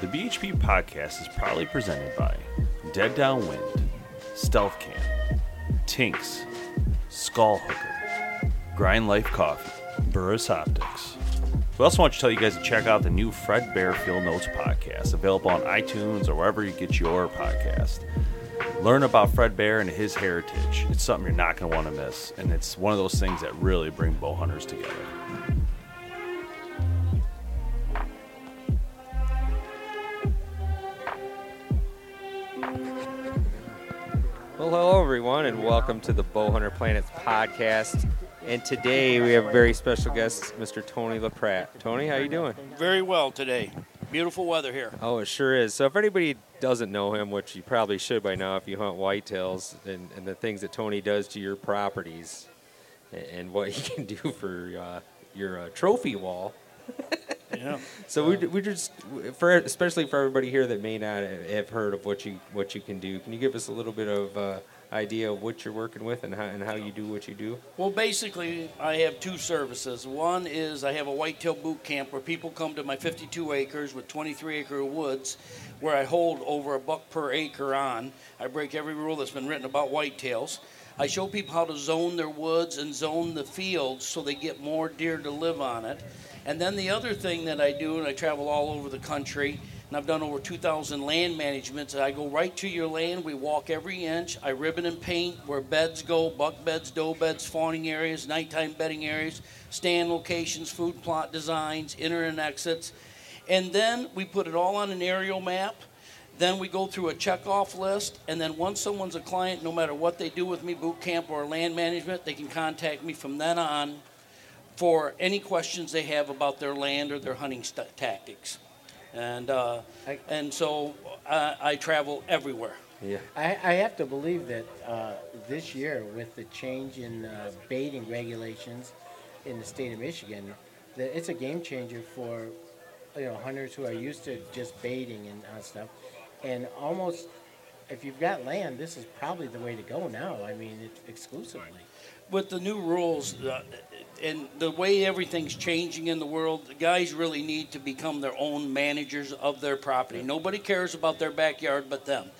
The BHP podcast is proudly presented by Dead Downwind, Stealth Cam, Tinks, Skull Hooker, Grind Life Coffee, Burris Optics. We also want to tell you guys to check out the new Fred Bear Field Notes podcast, available on iTunes or wherever you get your podcast. Learn about Fred Bear and his heritage. It's something you're not going to want to miss, and it's one of those things that really bring bow hunters together. Well, hello everyone, and welcome to the Bowhunter Planets podcast. And today we have a very special guest, Mr. Tony LaPratt. Tony, how you doing? Very well today. Beautiful weather here. Oh, it sure is. So if anybody doesn't know him, which you probably should by now if you hunt whitetails, and, and the things that Tony does to your properties, and, and what he can do for uh, your uh, trophy wall. Yeah. So we, we just for especially for everybody here that may not have heard of what you what you can do. Can you give us a little bit of uh, idea of what you're working with and how and how you do what you do? Well, basically, I have two services. One is I have a whitetail boot camp where people come to my 52 acres with 23 acre woods, where I hold over a buck per acre on. I break every rule that's been written about whitetails. I show people how to zone their woods and zone the fields so they get more deer to live on it. And then the other thing that I do, and I travel all over the country, and I've done over 2,000 land managements. I go right to your land. We walk every inch. I ribbon and paint where beds go, buck beds, doe beds, fawning areas, nighttime bedding areas, stand locations, food plot designs, enter and exits. And then we put it all on an aerial map. Then we go through a checkoff list, and then once someone's a client, no matter what they do with me, boot camp or land management, they can contact me from then on for any questions they have about their land or their hunting st- tactics. And, uh, and so uh, I travel everywhere. Yeah. I, I have to believe that uh, this year, with the change in uh, baiting regulations in the state of Michigan, that it's a game changer for you know hunters who are used to just baiting and uh, stuff. And almost, if you've got land, this is probably the way to go now. I mean, it, exclusively. With the new rules uh, and the way everything's changing in the world, the guys really need to become their own managers of their property. Nobody cares about their backyard but them.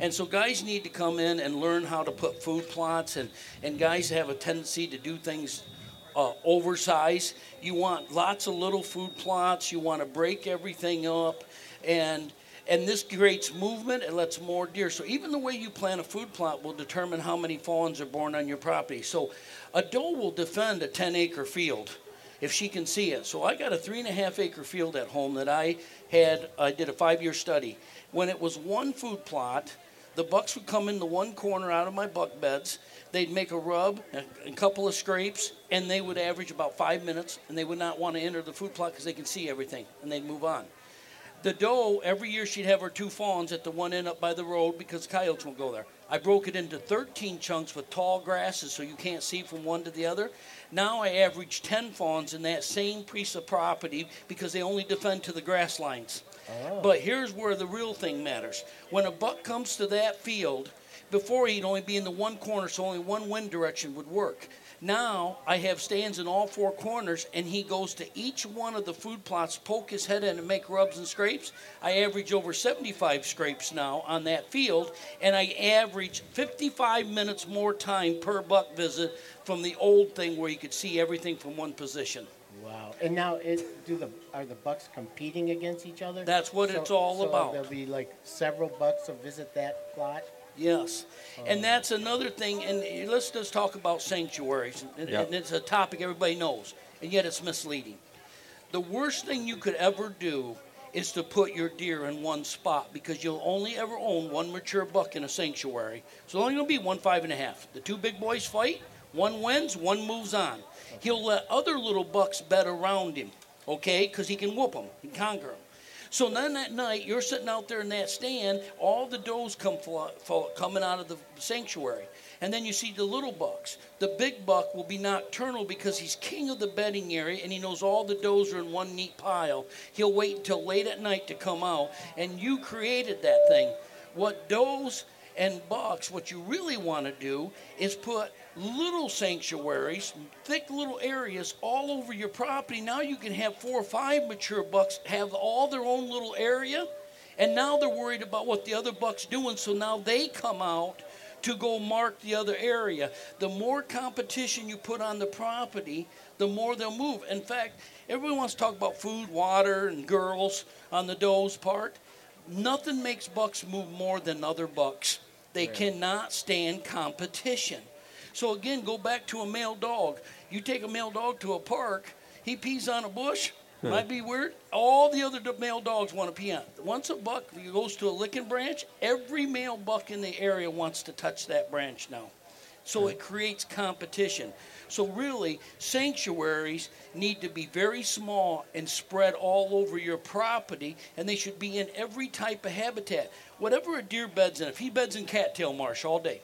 And so guys need to come in and learn how to put food plots, and, and guys have a tendency to do things uh, oversized. You want lots of little food plots. You want to break everything up, and and this creates movement and lets more deer. So even the way you plan a food plot will determine how many fawns are born on your property. So a doe will defend a 10 acre field if she can see it. So I got a three and a half acre field at home that I had. I did a five year study. When it was one food plot, the bucks would come in the one corner out of my buck beds. They'd make a rub, a, couple of scrapes, and they would average about five minutes. And they would not want to enter the food plot because they can see everything, and they'd move on. The doe, every year she'd have her two fawns at the one end up by the road because coyotes won't go there. I broke it into 13 chunks with tall grasses so you can't see from one to the other. Now I average 10 fawns in that same piece of property because they only defend to the grass lines. Oh. But here's where the real thing matters. When a buck comes to that field, before he'd only be in the one corner, so only one wind direction would work. Now I have stands in all four corners, and he goes to each one of the food plots, poke his head in, and make rubs and scrapes. I average over 75 scrapes now on that field, and I average 55 minutes more time per buck visit from the old thing where you could see everything from one position. Wow! And now, it, do the are the bucks competing against each other? That's what So- it's all so about. There'll be like several bucks to visit that plot. Yes, and that's another thing. And let's just talk about sanctuaries. And, and it's a topic everybody knows, and yet it's misleading. The worst thing you could ever do is to put your deer in one spot because you'll only ever own one mature buck in a sanctuary. So it's only going to be one five and a half. The two big boys fight. One wins, one moves on. He'll let other little bucks bet around him okay? Because he can whoop them, he can conquer them. So then that night, you're sitting out there in that stand, all the does come flo- flo- coming out of the sanctuary. And then you see the little bucks. The big buck will be nocturnal because he's king of the bedding area and he knows all the does are in one neat pile. He'll wait until late at night to come out. And you created that thing. What does and bucks, what you really want to do is put little sanctuaries, thick little areas all over your property. Now you can have four or five mature bucks have all their own little area. And now they're worried about what the other buck's doing, so now they come out to go mark the other area. The more competition you put on the property, the more they'll move. In fact, everyone wants to talk about food, water, and girls on the does part. Nothing makes bucks move more than other bucks. They cannot stand competition. So again, go back to a male dog. You take a male dog to a park, he pees on a bush. Might be weird. All the other male dogs want to pee on. it. Once a buck goes to a licking branch, every male buck in the area wants to touch that branch now. So it creates competition. So really, sanctuaries need to be very small and spread all over your property, and they should be in every type of habitat. Whatever a deer beds in, if he beds in cattail marsh all day,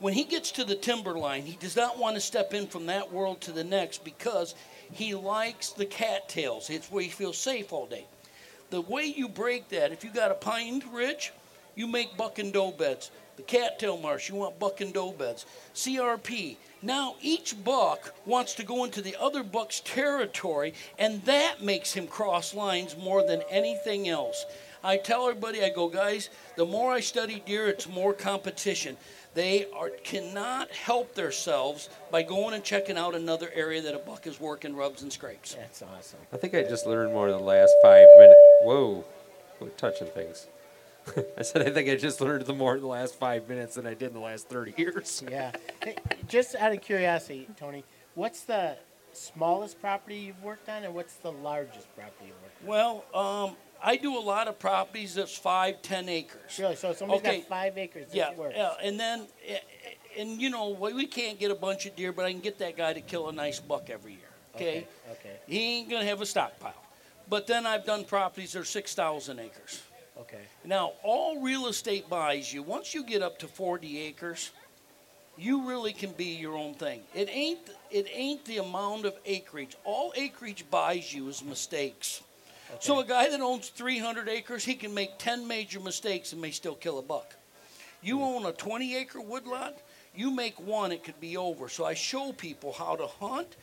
when he gets to the timberline, he does not want to step in from that world to the next because he likes the cattails. It's where he feels safe all day. The way you break that, if you got a pine ridge, you make buck and doe beds. The cattail marsh, you want buck and doe beds. CRP. Now each buck wants to go into the other buck's territory, and that makes him cross lines more than anything else. I tell everybody, I go, guys, the more I study deer, it's more competition. They are, cannot help themselves by going and checking out another area that a buck is working rubs and scrapes. That's awesome. I think I just learned more in the last five minutes. Whoa, we're touching things. I said I think I just learned the more in the last five minutes than I did in the last thirty years. Yeah. Hey, just out of curiosity, Tony, what's the smallest property you've worked on, and what's the largest property you've worked on? Well, um, I do a lot of properties that's five, ten acres. on? Really? So somebody's Okay. got five acres. Yeah, works. yeah, and then, eh, eh, and you know, we we can't get a bunch of deer, but I can get that guy to kill a nice buck every year. Okay, Okay. Okay. he ain't gonna have a stockpile. But then I've done properties that are six thousand acres. Okay. Now, all real estate buys you, once you get up to 40 acres, you really can be your own thing. It ain't it ain't the amount of acreage. All acreage buys you is mistakes. Okay. So a guy that owns 300 acres, he can make 10 major mistakes and may still kill a buck. You hmm. own a 20 acre woodlot, you make one, it could be over. So I show people how to hunt,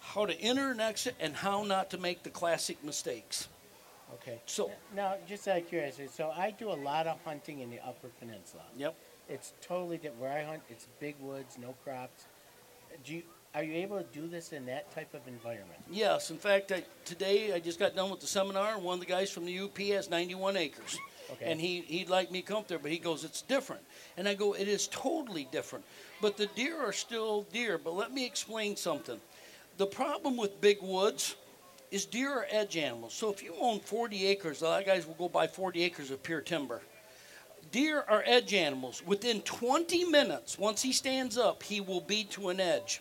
how to enter and exit, and how not to make the classic mistakes. Okay. So- now, just out of curiosity, so I do a lot of hunting in the Upper Peninsula. Yep. It's totally different. Where I hunt, it's big woods, no crops. Do you, are you able to do this in that type of environment? Yes, in fact, I, today I just got done with the seminar, and one of the guys from the UP has 91 acres. Okay. And he, he'd like me to come up there, but he goes, it's different. And I go, it is totally different. But the deer are still deer. But let me explain something. The problem with big woods is deer are edge animals. So if you own 40 acres, a lot of guys will go buy 40 acres of pure timber. Deer are edge animals. Within 20 minutes, once he stands up, he will be to an edge.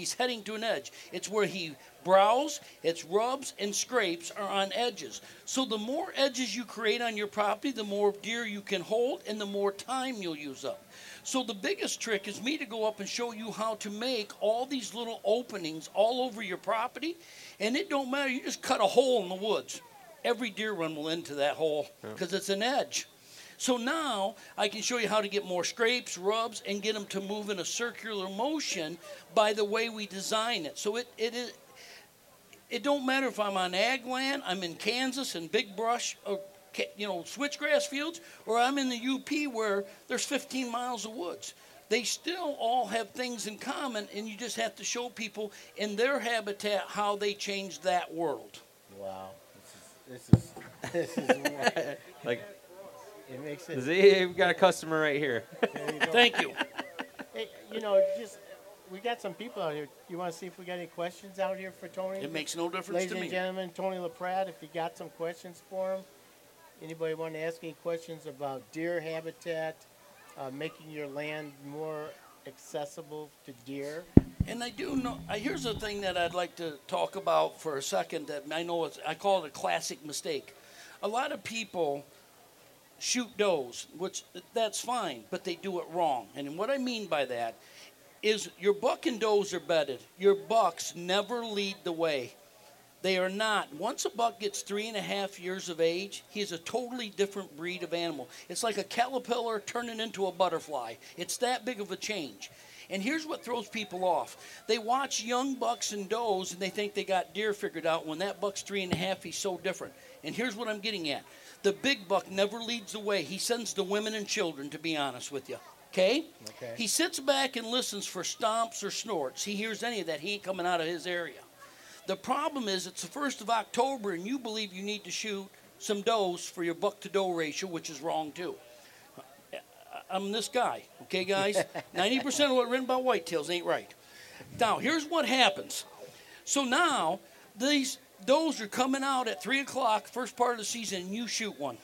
He's heading to an edge. It's where he browse, its rubs and scrapes are on edges. So the more edges you create on your property, the more deer you can hold and the more time you'll use up. So the biggest trick is me to go up and show you how to make all these little openings all over your property. And it don't matter, you just cut a hole in the woods. Every deer run will into that hole because it's an edge. So now I can show you how to get more scrapes, rubs, and get them to move in a circular motion by the way we design it. So it, it is it don't matter if I'm on ag land, I'm in Kansas and big brush, or you know, switchgrass fields, or I'm in the UP where there's 15 miles of woods. They still all have things in common, and you just have to show people in their habitat how they change that world. Wow. This is this is this is Like, it makes it. see, we've got a customer right here. you. Thank you. Hey, you know, just we got some people out here. You want to see if we got any questions out here for Tony? It makes no difference Ladies to and gentlemen, Tony LaPrade, if you got some questions for him, anybody want to ask any questions about deer habitat, uh, making your land more accessible to deer? And I do know. Uh, here's the thing that I'd like to talk about for a second. That I know it's. I call it a classic mistake. A lot of people shoot does, which that's fine, but they do it wrong. And what I mean by that is your buck and does are bedded. Your bucks never lead the way. They are not. Once a buck gets three and a half years of age, he's a totally different breed of animal. It's like a caterpillar turning into a butterfly. It's that big of a change. And here's what throws people off. They watch young bucks and does and they think they got deer figured out. When that buck's three and a half, he's so different. And here's what I'm getting at. The big buck never leads the way. He sends the women and children, to be honest with you. Okay? Okay. He sits back and listens for stomps or snorts. He hears any of that. He ain't coming out of his area. The problem is it's the first of October and you believe you need to shoot some does for your buck to doe ratio, which is wrong too. I'm this guy, okay, guys? 90% of what written about whitetails ain't right. Now, here's what happens. So now, these does are coming out at 3 o'clock, first part of the season, and you shoot one.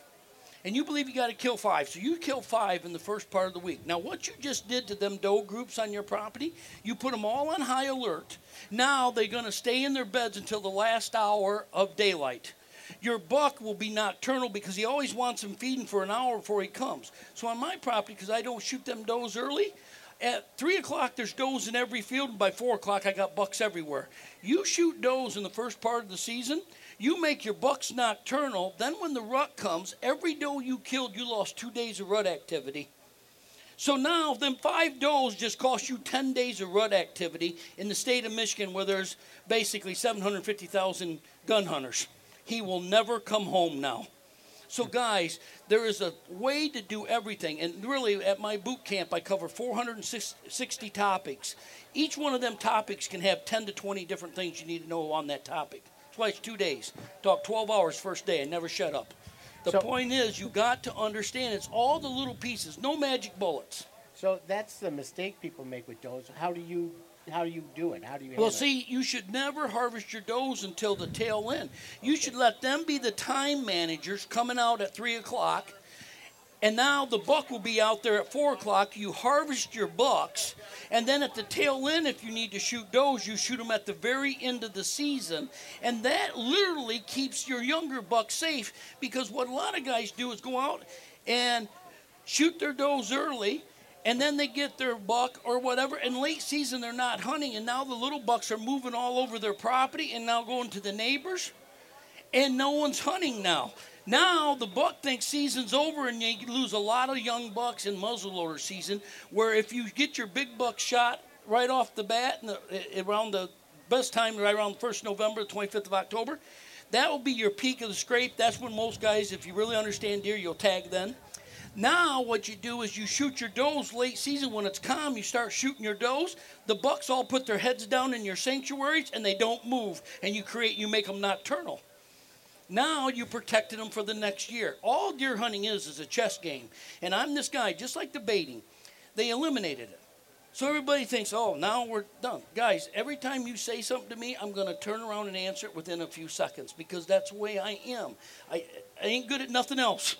And you believe you got to kill five. So you kill five in the first part of the week. Now, what you just did to them doe groups on your property, you put them all on high alert. Now they're going to stay in their beds until the last hour of daylight. Your buck will be nocturnal because he always wants them feeding for an hour before he comes. So on my property, because I don't shoot them does early, at three o'clock there's does in every field, and by four o'clock I got bucks everywhere. You shoot does in the first part of the season, you make your bucks nocturnal. Then when the rut comes, every doe you killed, you lost two days of rut activity. So now, them five does just cost you 10 days of rut activity in the state of Michigan, where there's basically 750,000 gun hunters. He will never come home now. So, guys, there is a way to do everything. And really, at my boot camp, I cover 460 topics. Each one of them topics can have 10 to 20 different things you need to know on that topic. That's why it's two days. Talk 12 hours first day and never shut up. The So- point is, you got to understand it's all the little pieces, no magic bullets. So that's the mistake people make with does. How do you how do you do it? How do you Well, handle it? see, you should never harvest your does until the tail end. You should let them be the time managers coming out at 3 o'clock. And now the buck will be out there at 4 o'clock. You harvest your bucks. And then at the tail end, if you need to shoot does, you shoot them at the very end of the season. And that literally keeps your younger buck safe because what a lot of guys do is go out and shoot their does early and then they get their buck or whatever. In late season, they're not hunting, and now the little bucks are moving all over their property and now going to the neighbors, and no one's hunting now. Now the buck thinks season's over, and you lose a lot of young bucks in muzzleloader season. Where if you get your big buck shot right off the bat, and eh, around the best time, right around the first November, the 25th of October, that will be your peak of the scrape. That's when most guys, if you really understand deer, you'll tag then. Now what you do is you shoot your does late season when it's calm. You start shooting your does. The bucks all put their heads down in your sanctuaries and they don't move, and you create you make them nocturnal. Now you protected them for the next year. All deer hunting is is a chess game, and I'm this guy just like the baiting. They eliminated it. So everybody thinks, oh, now we're done. Guys, every time you say something to me, I'm going to turn around and answer it within a few seconds because that's the way I am. I, I ain't good at nothing else.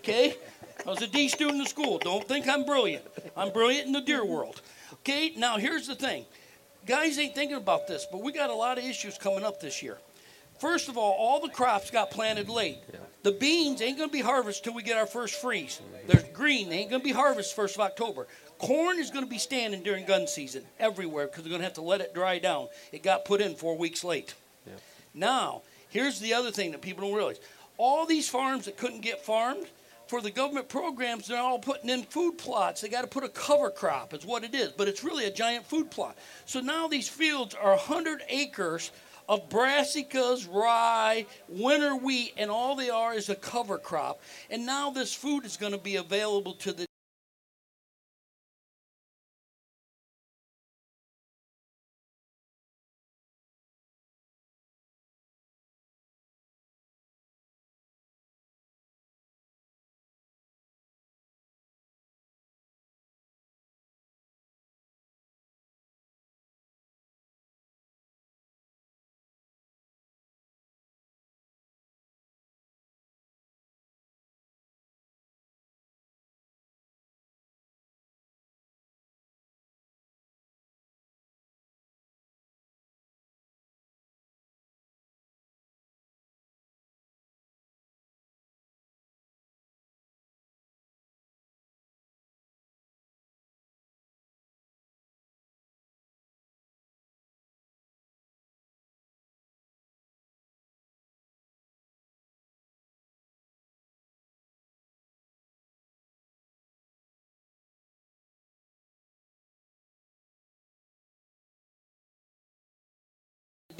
Okay? I was a D student in school. Don't think I'm brilliant. I'm brilliant in the deer world. Okay? Now, here's the thing. Guys ain't thinking about this, but we got a lot of issues coming up this year. First of all, all the crops got planted late. The beans ain't going to be harvested till we get our first freeze. There's green, they ain't going to be harvested first of October. Corn is going to be standing during gun season everywhere because they're going to have to let it dry down. It got put in four weeks late. Now, here's the other thing that people don't realize. All these farms that couldn't get farmed, for the government programs, they're all putting in food plots. They got to put a cover crop, is what it is, but it's really a giant food plot. So now these fields are 100 acres of brassicas, rye, winter wheat, and all they are is a cover crop. And now this food is going to be available to the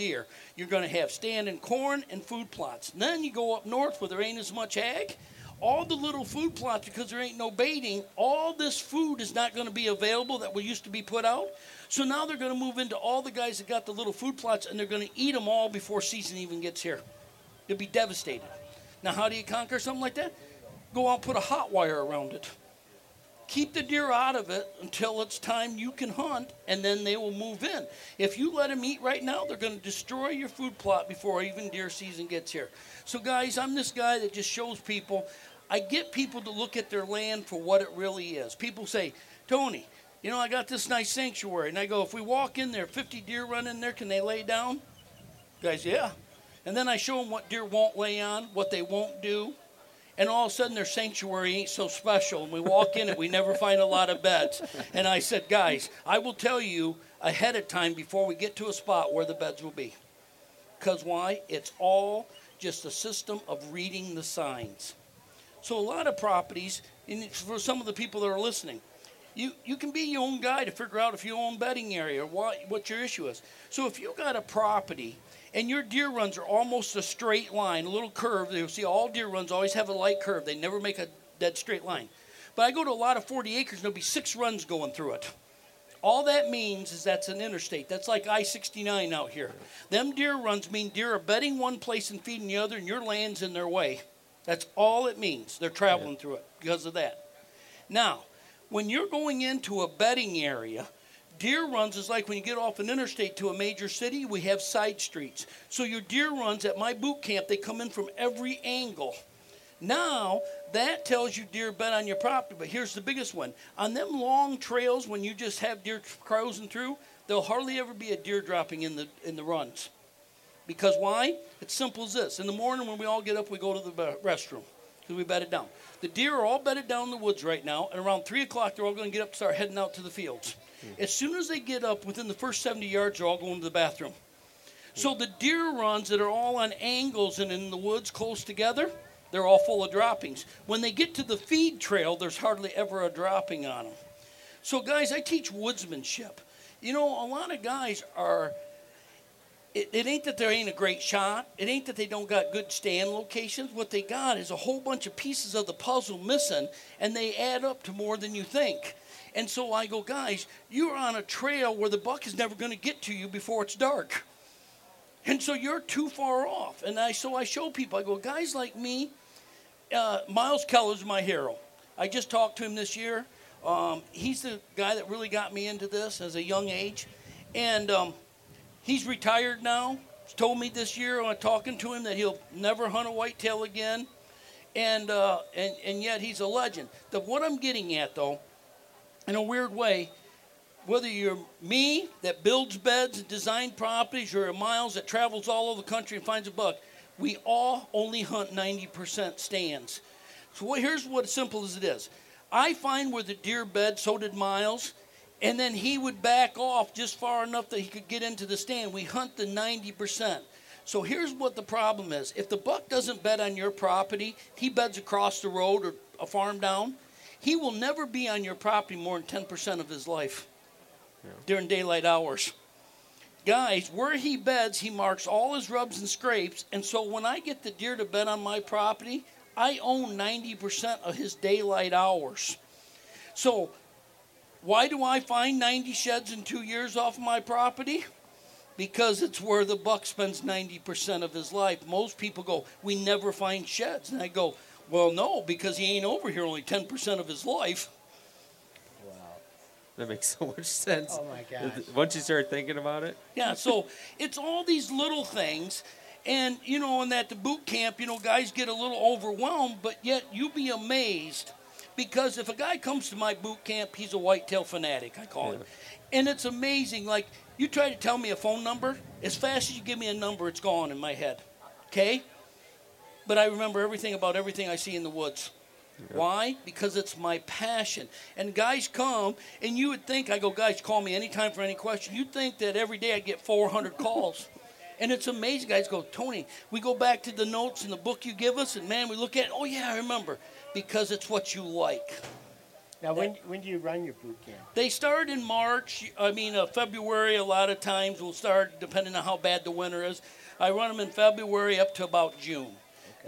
deer. You're going to have standing corn and food plots. Then you go up north where there ain't as much ag. All the little food plots, because there ain't no baiting, all this food is not going to be available that we used to be put out. So now they're going to move into all the guys that got the little food plots, and they're going to eat them all before season even gets here. They'll be devastated. Now, how do you conquer something like that? Go out and put a hot wire around it keep the deer out of it until it's time you can hunt, and then they will move in. If you let them eat right now, they're going to destroy your food plot before even deer season gets here. So, guys, I'm this guy that just shows people. I get people to look at their land for what it really is. People say, Tony, you know, I got this nice sanctuary. And I go, if we walk in there, 50 deer run in there, can they lay down? Guys, yeah. And then I show them what deer won't lay on, what they won't do and all of a sudden their sanctuary ain't so special. And we walk in and we never find a lot of beds. And I said, guys, I will tell you ahead of time before we get to a spot where the beds will be. Because why? It's all just a system of reading the signs. So a lot of properties, and for some of the people that are listening, you, you can be your own guy to figure out if you own bedding area or what, what your issue is. So if you got a property and your deer runs are almost a straight line, a little curve. You'll see all deer runs always have a light curve. They never make a dead straight line. But I go to a lot of 40 acres, and there'll be six runs going through it. All that means is that's an interstate. That's like I 69 out here. Them deer runs mean deer are bedding one place and feeding the other, and your land's in their way. That's all it means. They're traveling through it because of that. Now, when you're going into a bedding area, deer runs is like when you get off an interstate to a major city, we have side streets. So your deer runs at my boot camp, they come in from every angle. Now, that tells you deer bed on your property, but here's the biggest one. On them long trails, when you just have deer cruising through, there'll hardly ever be a deer dropping in the, in the runs. Because why? It's simple as this. In the morning when we all get up, we go to the restroom because we bedded down. The deer are all bedded down in the woods right now, and around 3 o'clock, they're all going to get up and start heading out to the fields. Mm. As soon as they get up within the first 70 yards, they're all going to the bathroom. So mm. the deer runs that are all on angles and in the woods close together, they're all full of droppings. When they get to the feed trail, there's hardly ever a dropping on them. So, guys, I teach woodsmanship. You know, a lot of guys are. It, it ain't that there ain't a great shot. It ain't that they don't got good stand locations. What they got is a whole bunch of pieces of the puzzle missing, and they add up to more than you think. And so I go, guys, you're on a trail where the buck is never going to get to you before it's dark. And so you're too far off. And I so I show people, I go, guys like me, uh, Myles Keller's my hero. I just talked to him this year. Um, he's the guy that really got me into this as a young age. And um, he's retired now. He's told me this year on talking to him that he'll never hunt a whitetail again. And, uh, and, and yet he's a legend. The, what I'm getting at, though, in a weird way, whether you're me that builds beds and design properties or Myles that travels all over the country and finds a buck, we all only hunt 90% stands. So here's what simple as it is. I find where the deer bed, so did Myles, and then he would back off just far enough that he could get into the stand. We hunt the 90%. So here's what the problem is. If the buck doesn't bed on your property, he beds across the road or a farm down he will never be on your property more than 10% of his life yeah. during daylight hours. Guys, where he beds, he marks all his rubs and scrapes. And so when I get the deer to bed on my property, I own 90% of his daylight hours. So, why do I find 90 sheds in two years off my property? Because it's where the buck spends 90% of his life. Most people go, We never find sheds. And I go, well, no, because he ain't over here only 10% of his life. Wow. That makes so much sense. Oh, my gosh. Once you start thinking about it. Yeah, so it's all these little things. And, you know, in that the boot camp, you know, guys get a little overwhelmed, but yet you be amazed because if a guy comes to my boot camp, he's a whitetail fanatic, I call yeah. him. And it's amazing. Like, you try to tell me a phone number, as fast as you give me a number, it's gone in my head. Okay? But I remember everything about everything I see in the woods. Yep. Why? Because it's my passion. And guys come, and you would think, I go, guys, call me anytime for any question. You'd think that every day I get 400 calls. And it's amazing. Guys go, Tony, we go back to the notes in the book you give us, and man, we look at it. Oh, yeah, I remember. Because it's what you like. Now, when when do you run your boot camp? They start in March. I mean, uh, February. A lot of times will start depending on how bad the winter is. I run them in February up to about June.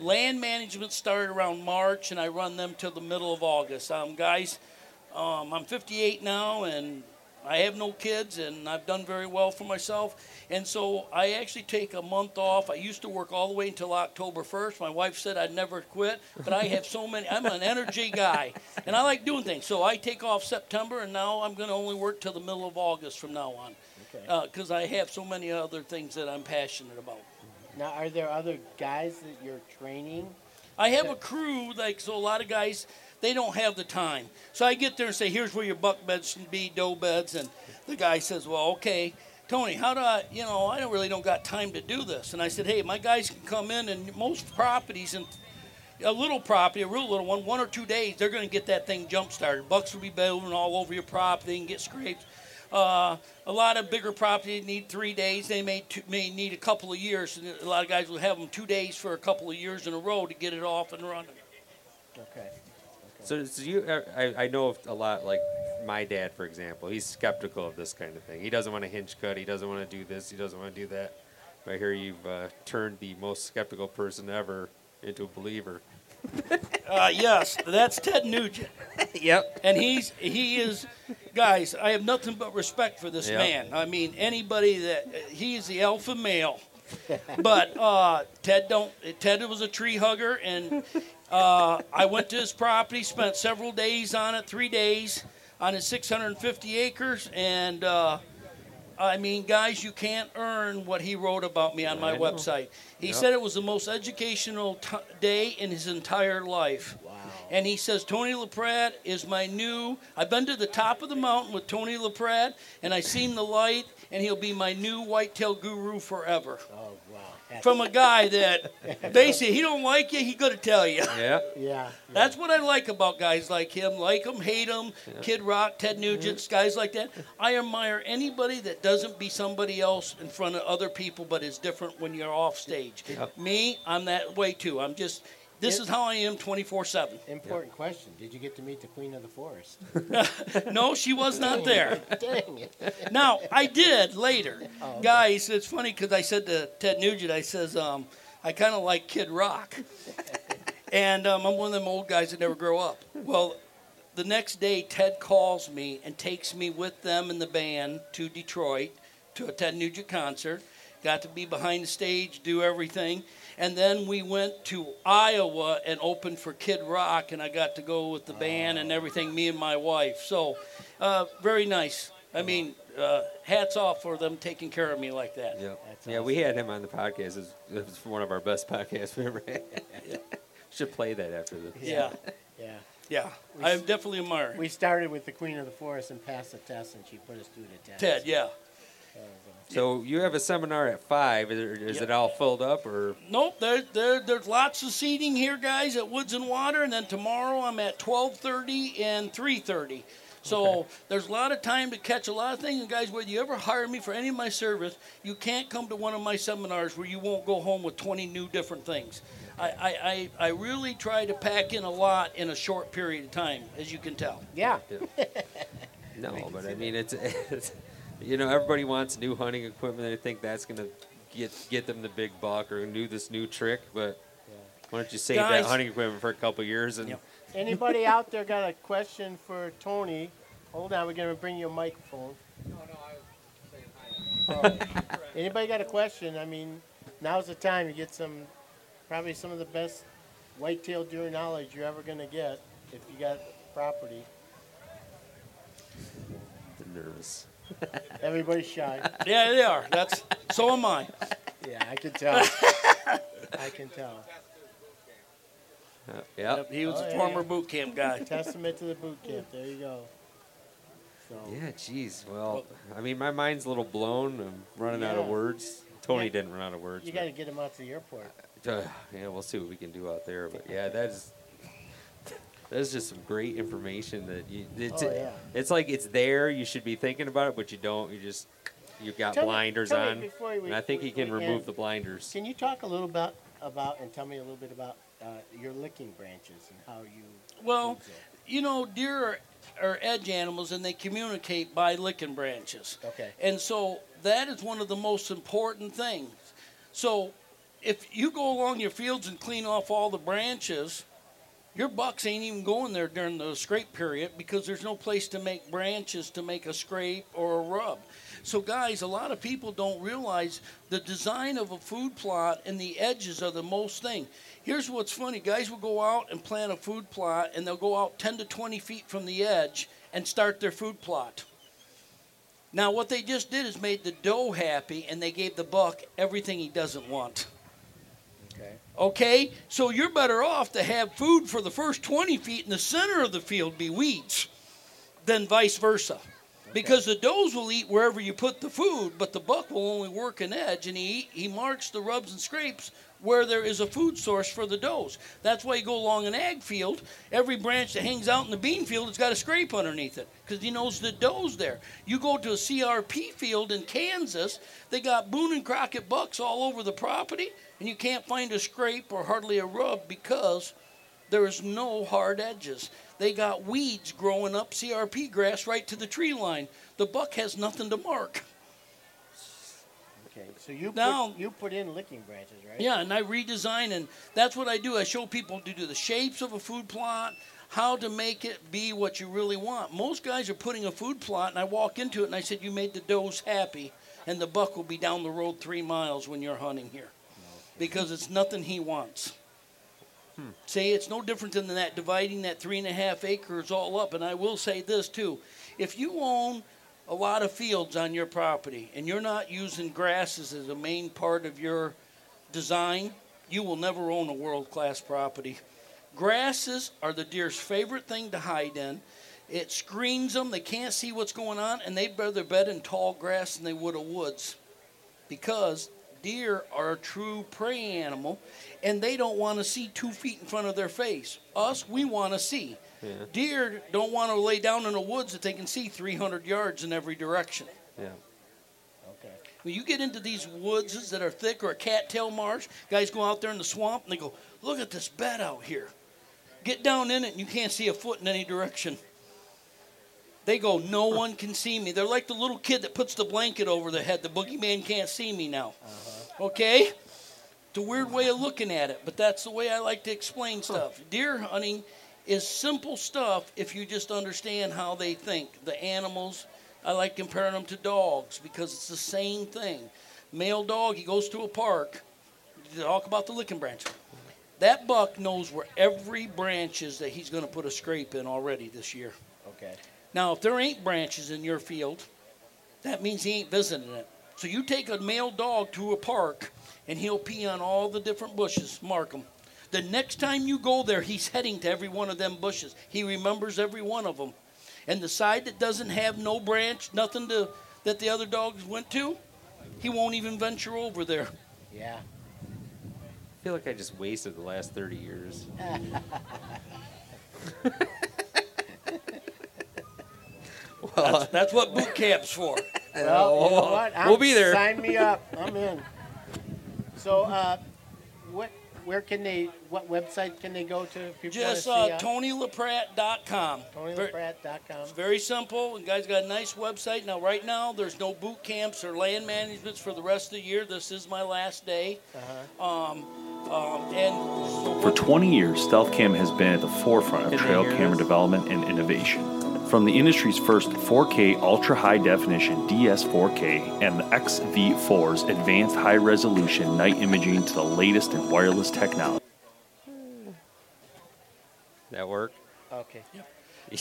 Land management started around March, and I run them till the middle of August. Um, guys, um, I'm 58 now, and I have no kids, and I've done very well for myself. And so I actually take a month off. I used to work all the way until October 1st. My wife said I'd never quit, but I have so many. I'm an energy guy, and I like doing things. So I take off September, and now I'm going to only work till the middle of August from now on, Okay. because I have so many other things that I'm passionate about. Now, are there other guys that you're training? I have a crew, like, so a lot of guys, they don't have the time. So I get there and say, here's where your buck beds should be, doe beds. And the guy says, well, okay, Tony, how do I, you know, I don't really don't got time to do this. And I said, hey, my guys can come in and most properties and a little property, a real little one, one or two days, they're going to get that thing jump started. Bucks will be building all over your property and get scrapes. Uh, a lot of bigger properties need three days. They may two, may need a couple of years. And a lot of guys will have them two days for a couple of years in a row to get it off and running. Okay. So, so you, uh, I, I know of a lot, like my dad, for example, he's skeptical of this kind of thing. He doesn't want to hinge cut. He doesn't want to do this. He doesn't want to do that. But I hear you've uh, turned the most skeptical person ever into a believer. Uh, yes, that's Ted Nugent, Yep. and he's he is, guys. I have nothing but respect for this Yep. man. I mean, anybody that he is the alpha male. But uh, Ted don't. Ted was a tree hugger, and uh, I went to his property, spent several days on it, three days on his 650 acres, and uh, I mean, guys, you can't earn what he wrote about me on my website. He Yep. said it was the most educational t- day in his entire life. Wow. And he says, Tony LaPratt is my new. I've been to the top of the mountain with Tony LaPratt, and I seen the light, and he'll be my new whitetail guru forever. Oh From a guy that basically he don't like you, he gonna tell you. Yeah. yeah. That's what I like about guys like him. Like him, hate him. Kid Rock, Ted mm-hmm. Nugent, guys like that. I admire anybody that doesn't be somebody else in front of other people, but is different when you're off stage. Me, I'm that way too. I'm just. This is how I am 24 7. Important question. Did you get to meet the queen of the forest? No, she was not there. Dang it. Now I did later, Oh, okay. guys. It's funny because I said to Ted Nugent, I says, um, I kind of like Kid Rock, and um, I'm one of them old guys that never grow up. Well, the next day, Ted calls me and takes me with them in the band to Detroit to a Ted Nugent concert. Got to be behind the stage, do everything. And then we went to Iowa and opened for Kid Rock, and I got to go with the band and everything, me and my wife. So, uh, very nice. I mean, uh, hats off for them taking care of me like that. Yep. That's yeah, we had him on the podcast. It was, it was one of our best podcasts we ever had. Should play that after this. Yeah, Yeah. yeah. I definitely admire We started with the queen of the forest and passed the test, and she put us through the test. Ted. Yeah. So you have a seminar at five. Is, it- is Yep. it all filled up or? Nope, there, there, there's lots of seating here, guys, at Woods and Water, and then tomorrow I'm at 12:30 and 3:30. So there's a lot of time to catch a lot of things. And guys, whether you ever hire me for any of my service, you can't come to one of my seminars where you won't go home with 20 new different things. I, I, I, I really try to pack in a lot in a short period of time, as you can tell. Yeah. No, but I mean it's, it's you know everybody wants new hunting equipment. They think that's gonna get get them the big buck or do this new trick. But why don't you save Guys- that hunting equipment for a couple years and Yep. Anybody out there got a question for Tony? Hold on, we're gonna bring you a microphone. No, no, I was saying hi. Oh. Anybody got a question? I mean, now's the time to get some, probably some of the best whitetail deer knowledge you're ever gonna get if you got property. they're nervous. Everybody's shy. Yeah, they are. That's so am I. Yeah, I can tell. I can tell. Uh, yep. Yep, he was Oh, a yeah, former yeah. boot camp guy. Testament to the boot camp. There you go. So Yeah, jeez. Well, I mean, my mind's a little blown. I'm running out of Yeah. words. Tony Yeah. didn't run out of words. you got to get him out to the airport. Uh, yeah, we'll see what we can do out there. But yeah, that is that is just some great information that you. It's, Oh, yeah. it's like it's there. You should be thinking about it, but you don't. You just you've got Tell blinders me on, we- and I think we- he can remove end, the blinders. Can you talk a little about about and tell me a little bit about uh, your licking branches and how you. Well, you know, deer are, are edge animals and they communicate by licking branches. Okay. And so that is one of the most important things. So if you go along your fields and clean off all the branches, your bucks ain't even going there during the scrape period because there's no place to make branches to make a scrape or a rub. So, guys, a lot of people don't realize the design of a food plot and the edges are the most thing. Here's what's funny guys will go out and plant a food plot and they'll go out 10 to 20 feet from the edge and start their food plot. Now, what they just did is made the doe happy and they gave the buck everything he doesn't want. Okay. Okay? So you're better off to have food for the first 20 feet in the center of the field be weeds than vice versa. Because the does will eat wherever you put the food, but the buck will only work an edge and he, he marks the rubs and scrapes where there is a food source for the does. That's why you go along an ag field, every branch that hangs out in the bean field has got a scrape underneath it because he knows the does there. You go to a CRP field in Kansas, they got Boone and Crockett bucks all over the property, and you can't find a scrape or hardly a rub because there is no hard edges. They got weeds growing up CRP grass right to the tree line. The buck has nothing to mark. Okay. So you Now- put, you put in licking branches, right? Yeah, and I redesign, and that's what I do. I show people to do the shapes of a food plot, how to make it be what you really want. Most guys are putting a food plot, and I walk into it and I said, You made the does happy, and the buck will be down the road three miles when you're hunting here because it's nothing he wants. Hmm. Say it's no different than that dividing that three and a half acres all up. And I will say this too if you own a lot of fields on your property and you're not using grasses as a main part of your design, you will never own a world class property. Grasses are the deer's favorite thing to hide in. It screens them, they can't see what's going on, and they'd rather bed in tall grass than they would a woods because deer are a true prey animal and they don't want to see two feet in front of their face. Us, we want to see. Deer don't want to lay down in the woods that they can see 300 yards in every direction. Yeah. Okay. When you get into these woods that are thick or a cattail marsh, guys go out there in the swamp and they go, Look at this bed out here. Get down in it and you can't see a foot in any direction. They go, No one can see me. They're like the little kid that puts the blanket over their head. The boogeyman can't see me now. Uh-huh. Okay? It's a weird way of looking at it, but that's the way I like to explain stuff. Deer hunting is simple stuff if you just understand how they think. The animals, I like comparing them to dogs because it's the same thing. Male dog, he goes to a park. Talk about the licking branch. That buck knows where every branch is that he's going to put a scrape in already this year. Okay. Now, if there ain't branches in your field, that means he ain't visiting it. So you take a male dog to a park, and he'll pee on all the different bushes, mark them. The next time you go there, he's heading to every one of them bushes. He remembers every one of them. And the side that doesn't have no branch, nothing to that the other dogs went to, he won't even venture over there. Yeah. I feel like I just wasted the last 30 years. That's, that's what boot camp's for. Well, you know what? I'm, We'll be there. Sign me up. I'm in. So, uh, what? Where can they? What website can they go to? If people Just want uh, to see TonyLapratt.com. Ver- TonyLapratt.com. It's very simple. And guys got a nice website. Now, right now, there's no boot camps or land managements for the rest of the year. This is my last day. Um, um, and so For 20 years, StealthCam has been at the forefront of trail camera this? development and innovation. From the industry's first 4K ultra high definition DS4K and the XV4's advanced high resolution night imaging to the latest in wireless technology. That work? Okay.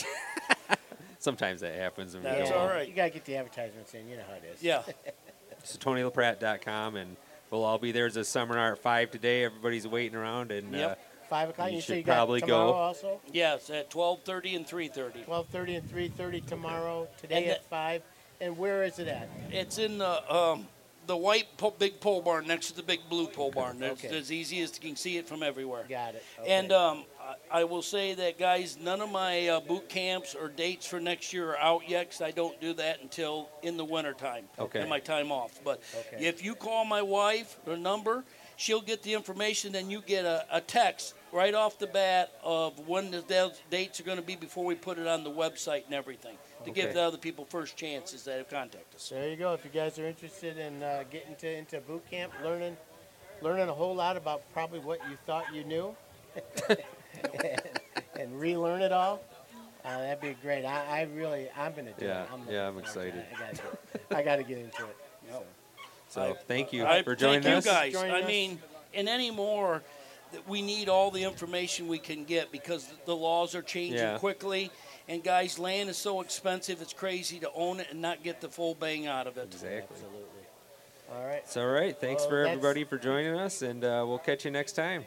Sometimes that happens. when That's go all on. right. You gotta get the advertisements in. You know how it is. yeah, So TonyLapratt.com, and we'll all be there. There's a seminar at 5 today. Everybody's waiting around. and Yep. uh, Five o'clock. You You, should say you got probably tomorrow go. also. yes, at 12:30 and 3:30. Twelve thirty and three thirty tomorrow. Today And at five. And where is it at? It's in the um, the white po- big pole barn next to the big blue pole barn. It's Okay. as easy as you can see it from everywhere. Got it. Okay. And um, I, I will say that, guys, none of my uh, boot camps or dates for next year are out yet because I don't do that until in the wintertime Okay. in my time off. But Okay. if you call my wife, her number, she'll get the information, and you get a, a text right off the bat of when the dates are going to be before we put it on the website and everything to give the other people first chances that have contacted us. There you go. If you guys are interested in uh, getting to, into boot camp, learning, learning a whole lot about probably what you thought you knew, and, and relearn it all, uh, that'd be great. I, I really, I'm gonna do Yeah, it. I'm yeah, I'm excited. I gotta, get, I gotta get into it. So. So thank you I for joining thank us. you guys. Joining I us. mean, and anymore, that we need all the information we can get because the laws are changing Yeah. quickly. And guys, land is so expensive; it's crazy to own it and not get the full bang out of it. Exactly. Absolutely. All right. So, all right. Thanks Well, for everybody for joining us, and uh, we'll catch you next time.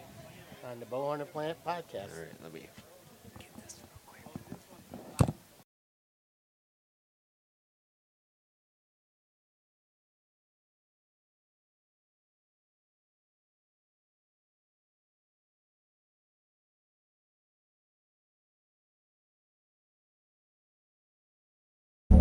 On the Bowhunter Planet podcast. All right. Let me.